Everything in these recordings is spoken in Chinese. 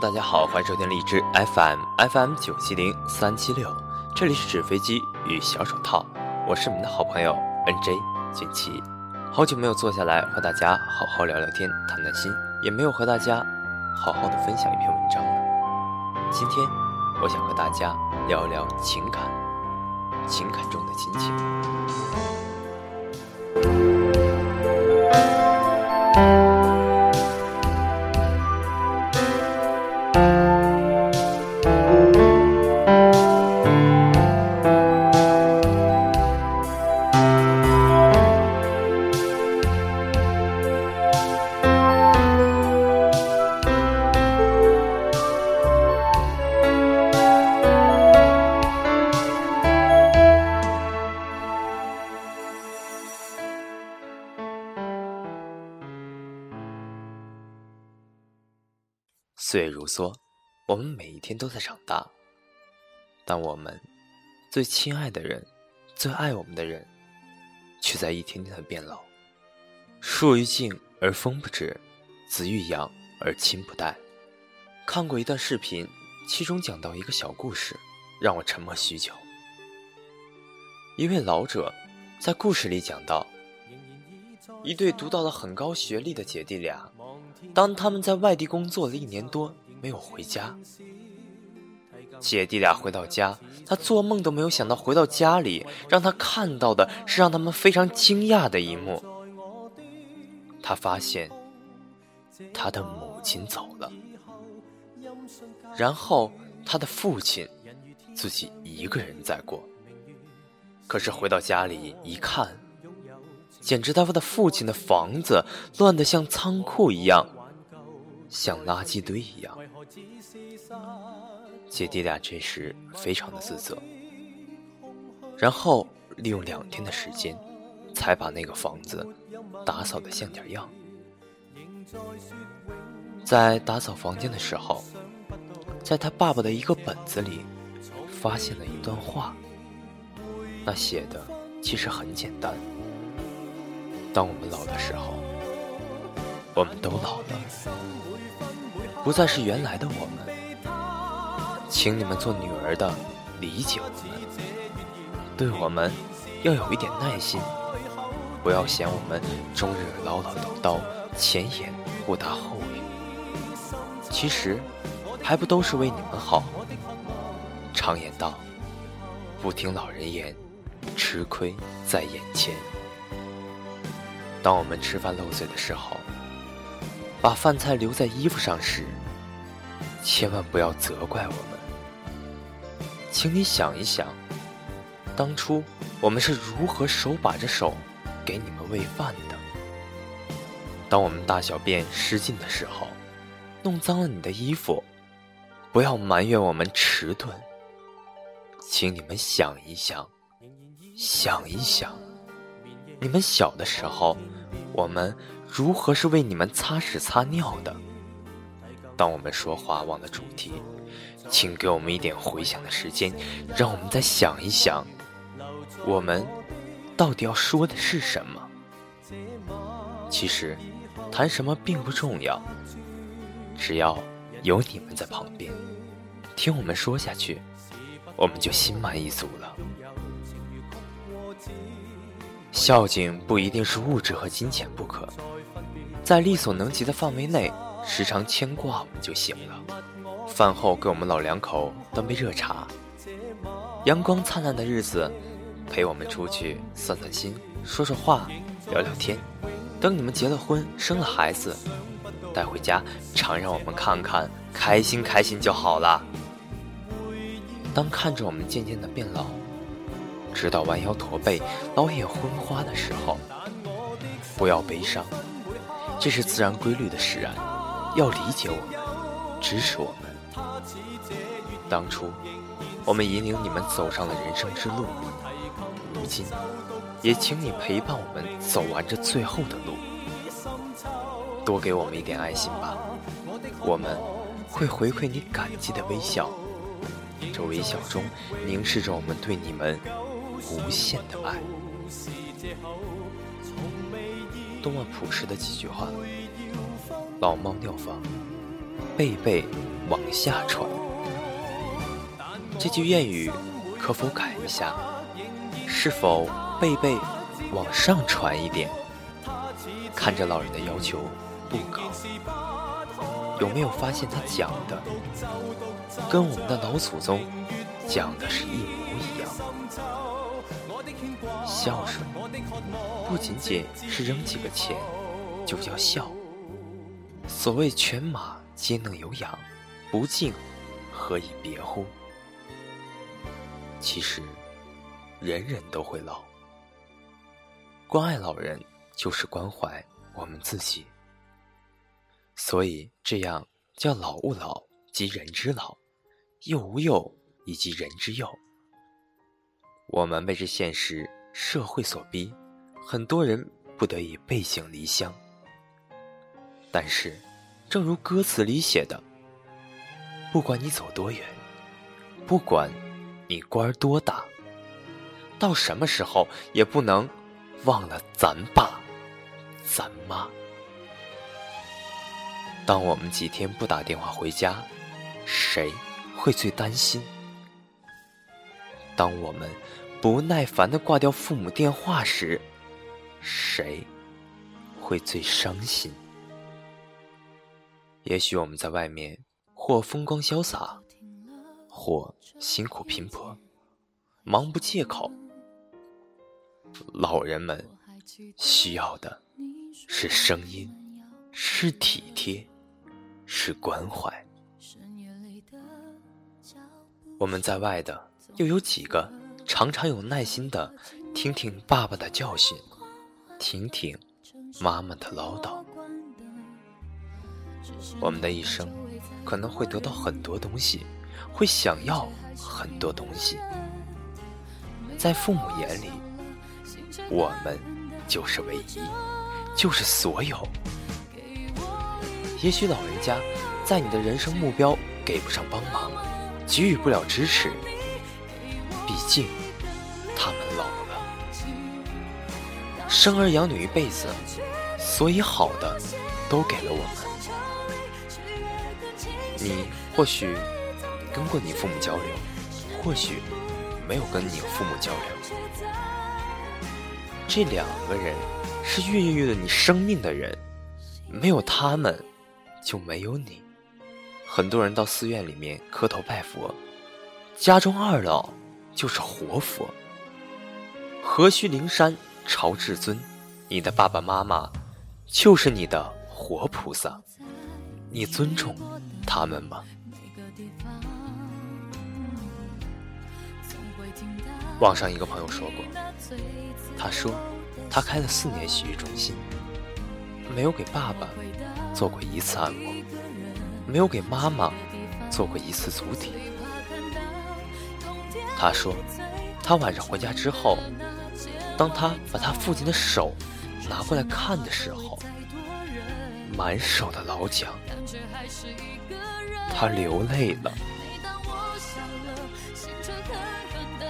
大家好，欢迎收听荔枝 FM FM 九七零三七六，这里是纸飞机与小手套，我是你们的好朋友 NJ 军旗。好久没有坐下来和大家好好聊聊天、谈谈心，也没有和大家好好的分享一篇文章了。今天，我想和大家聊一聊情感，情感中的亲情。岁月如梭，我们每一天都在长大，但我们最亲爱的人、最爱我们的人，却在一天天的变老。树欲静而风不止，子欲养而亲不待。看过一段视频，其中讲到一个小故事，让我沉默许久。一位老者在故事里讲到，一对读到了很高学历的姐弟俩。当他们在外地工作了一年多，没有回家，姐弟俩回到家，他做梦都没有想到回到家里，让他看到的是让他们非常惊讶的一幕。他发现他的母亲走了，然后他的父亲自己一个人在过。可是回到家里一看。简直他的父亲的房子乱得像仓库一样，像垃圾堆一样。姐弟俩这时非常的自责，然后利用两天的时间，才把那个房子打扫的像点样。在打扫房间的时候，在他爸爸的一个本子里，发现了一段话，那写的其实很简单。当我们老的时候，我们都老了，不再是原来的我们。请你们做女儿的理解我们，对我们要有一点耐心，不要嫌我们终日唠唠叨叨，前言不搭后语。其实，还不都是为你们好。常言道，不听老人言，吃亏在眼前。当我们吃饭漏嘴的时候，把饭菜留在衣服上时，千万不要责怪我们。请你想一想，当初我们是如何手把着手给你们喂饭的。当我们大小便失禁的时候，弄脏了你的衣服，不要埋怨我们迟钝。请你们想一想，想一想。你们小的时候，我们如何是为你们擦屎擦尿的？当我们说话忘了主题，请给我们一点回想的时间，让我们再想一想，我们到底要说的是什么？其实，谈什么并不重要，只要有你们在旁边，听我们说下去，我们就心满意足了。孝敬不一定是物质和金钱不可，在力所能及的范围内，时常牵挂我们就行了。饭后给我们老两口端杯热茶，阳光灿烂的日子，陪我们出去散散心，说说话，聊聊天。等你们结了婚，生了孩子，带回家，常让我们看看，开心开心就好了。当看着我们渐渐的变老。直到弯腰驼背、老眼昏花的时候，不要悲伤，这是自然规律的使然。要理解我们，支持我们。当初，我们引领你们走上了人生之路，如今，也请你陪伴我们走完这最后的路。多给我们一点爱心吧，我们会回馈你感激的微笑。这微笑中凝视着我们对你们。无限的爱，多么朴实的几句话。老猫尿房，背背往下传。这句谚语可否改一下？是否背背往上传一点？看着老人的要求不高，有没有发现他讲的跟我们的老祖宗讲的是一模一样？孝顺不仅仅是扔几个钱就叫孝。所谓犬马皆能有养，不敬何以别乎？其实，人人都会老。关爱老人就是关怀我们自己，所以这样叫老吾老及人之老，幼吾幼以及人之幼。我们被这现实社会所逼，很多人不得已背井离乡。但是，正如歌词里写的，不管你走多远，不管你官儿多大，到什么时候也不能忘了咱爸、咱妈。当我们几天不打电话回家，谁会最担心？当我们不耐烦的挂掉父母电话时，谁会最伤心？也许我们在外面或风光潇洒，或辛苦拼搏，忙不借口。老人们需要的是声音，是体贴，是关怀。我们在外的又有几个常常有耐心的听听爸爸的教训，听听妈妈的唠叨？我们的一生可能会得到很多东西，会想要很多东西，在父母眼里，我们就是唯一，就是所有。也许老人家在你的人生目标给不上帮忙，给予不了支持，毕竟生儿养女一辈子，所以好的都给了我们。你或许跟过你父母交流，或许没有跟你父母交流。这两个人是孕育了你生命的人，没有他们就没有你。很多人到寺院里面磕头拜佛，家中二老就是活佛。何须灵山朝至尊，你的爸爸妈妈就是你的活菩萨，你尊重。他们吗？网上一个朋友说过，他说他开了四年洗浴中心，没有给爸爸做过一次按摩，没有给妈妈做过一次足底。他说，他晚上回家之后，当他把他父亲的手拿过来看的时候，满手的老茧。他流泪了。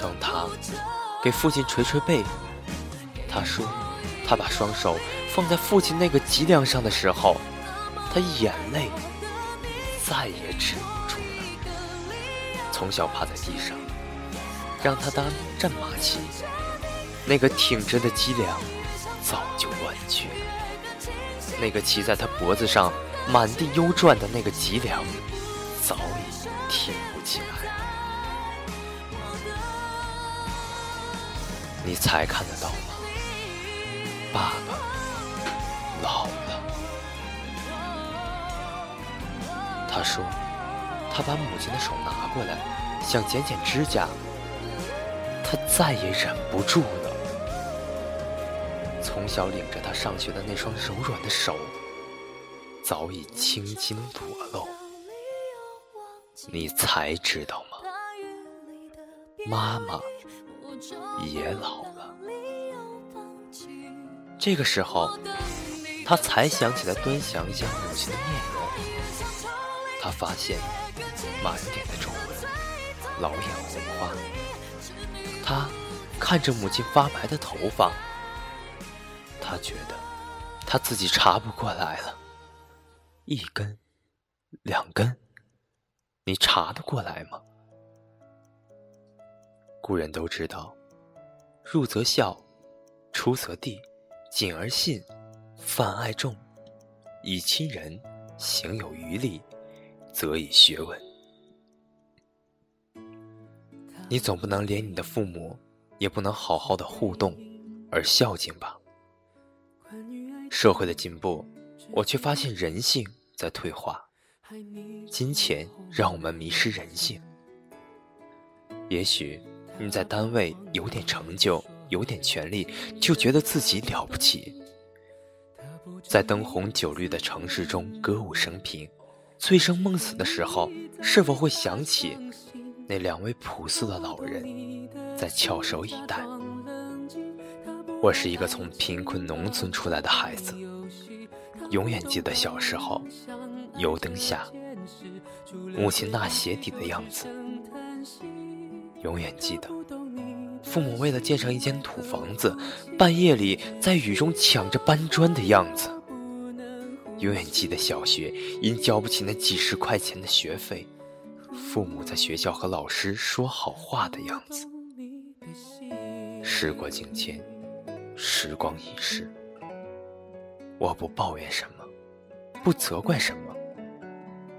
当他给父亲捶捶背，他说：“他把双手放在父亲那个脊梁上的时候，他眼泪再也止不住了。从小趴在地上，让他当战马骑，那个挺直的脊梁早就弯曲了，那个骑在他脖子上满地悠转的那个脊梁。”早已挺不起来了，你才看得到吗？爸爸老了。他说，他把母亲的手拿过来，想剪剪指甲，他再也忍不住了。从小领着他上学的那双柔软的手，早已青筋裸露。你才知道吗？妈妈也老了。这个时候，他才想起来端详一下母亲的面容。他发现满脸的皱纹，老眼红花。他看着母亲发白的头发，他觉得他自己查不过来了，一根两根，你查得过来吗？古人都知道，入则孝，出则弟，谨而信，泛爱众，以亲仁，行有余力，则以学文。你总不能连你的父母也不能好好的互动而孝敬吧？社会的进步，我却发现人性在退化，金钱让我们迷失人性。也许。你在单位有点成就，有点权利，就觉得自己了不起。在灯红酒绿的城市中歌舞升平，醉生梦死的时候，是否会想起那两位朴素的老人在翘首以待？我是一个从贫困农村出来的孩子，永远记得小时候油灯下母亲纳鞋底的样子。永远记得，父母为了建成一间土房子，半夜里在雨中抢着搬砖的样子。永远记得小学因交不起那几十块钱的学费，父母在学校和老师说好话的样子。时过境迁，时光已逝，我不抱怨什么，不责怪什么，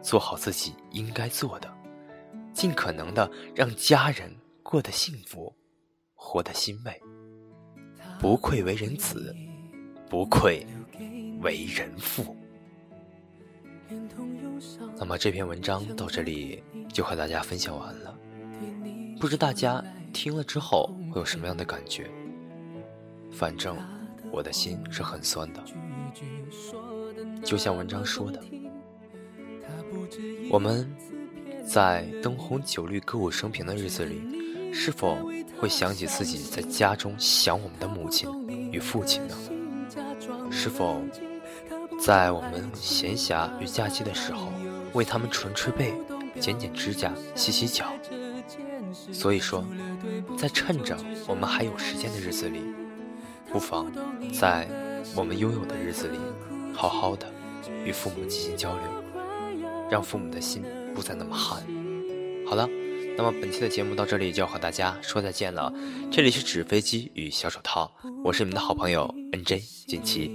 做好自己应该做的。尽可能的让家人过得幸福，活得欣慰，不愧为人子，不愧为人父。那么这篇文章到这里就和大家分享完了，不知大家听了之后会有什么样的感觉？反正我的心是很酸的，就像文章说的，我们。在灯红酒绿、歌舞升平的日子里，是否会想起自己在家中想我们的母亲与父亲呢？是否在我们闲暇与假期的时候，为他们捶捶背、剪剪指甲、洗洗脚？所以说，在趁着我们还有时间的日子里，不妨在我们拥有的日子里，好好的与父母进行交流，让父母的心。不再那么寒。好了，那么本期的节目到这里就要和大家说再见了。这里是纸飞机与小手套，我是你们的好朋友 NJ 锦旗。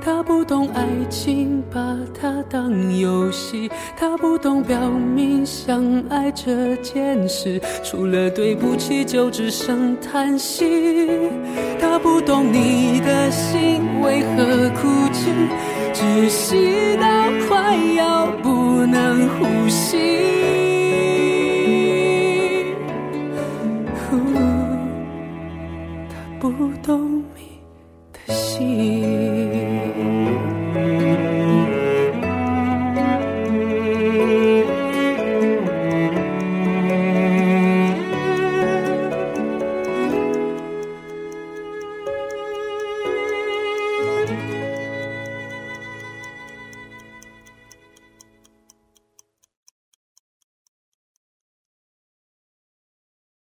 他不懂爱情，把它当游戏。他不懂表明相爱这件事，除了对不起就只剩叹息。他不懂你的心为何哭泣，窒息到快要不能呼吸。他不懂你的。心。